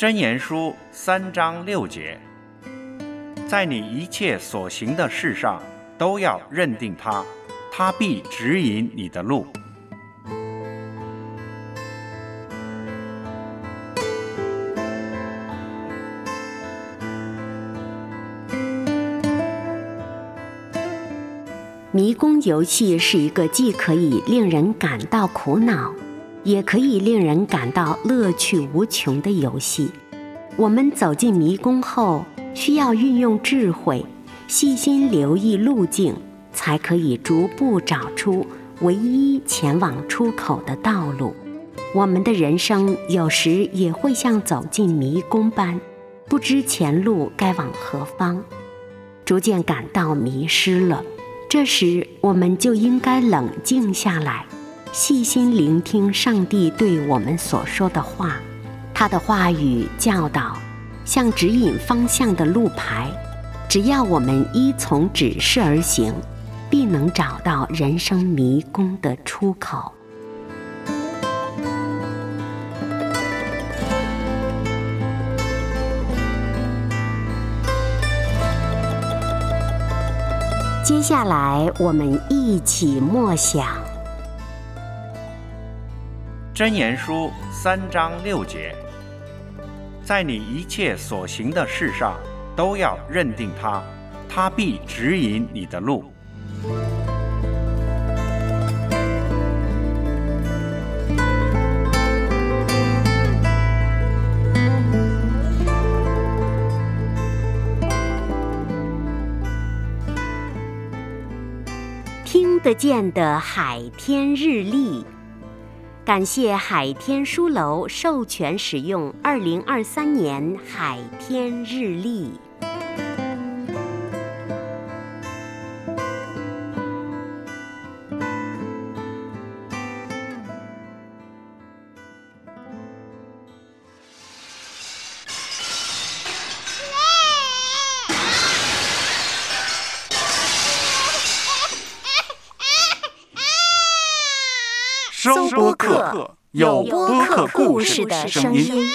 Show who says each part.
Speaker 1: 真言书三章六节，在你一切所行的事上，都要认定他，他必指引你的路。
Speaker 2: 迷宫游戏是一个既可以令人感到苦恼。也可以令人感到乐趣无穷的游戏。我们走进迷宫后，需要运用智慧，细心留意路径，才可以逐步找出唯一前往出口的道路。我们的人生有时也会像走进迷宫般，不知前路该往何方，逐渐感到迷失了。这时，我们就应该冷静下来。细心聆听上帝对我们所说的话，他的话语教导像指引方向的路牌，只要我们依从指示而行，必能找到人生迷宫的出口。接下来，我们一起默想。
Speaker 1: 真言书三章六节，在你一切所行的事上，都要认定他，他必指引你的路。
Speaker 2: 听得见的海天日历。感谢海天书楼授权使用二零二三年海天日历。
Speaker 1: 收播客，有播客故事的声音。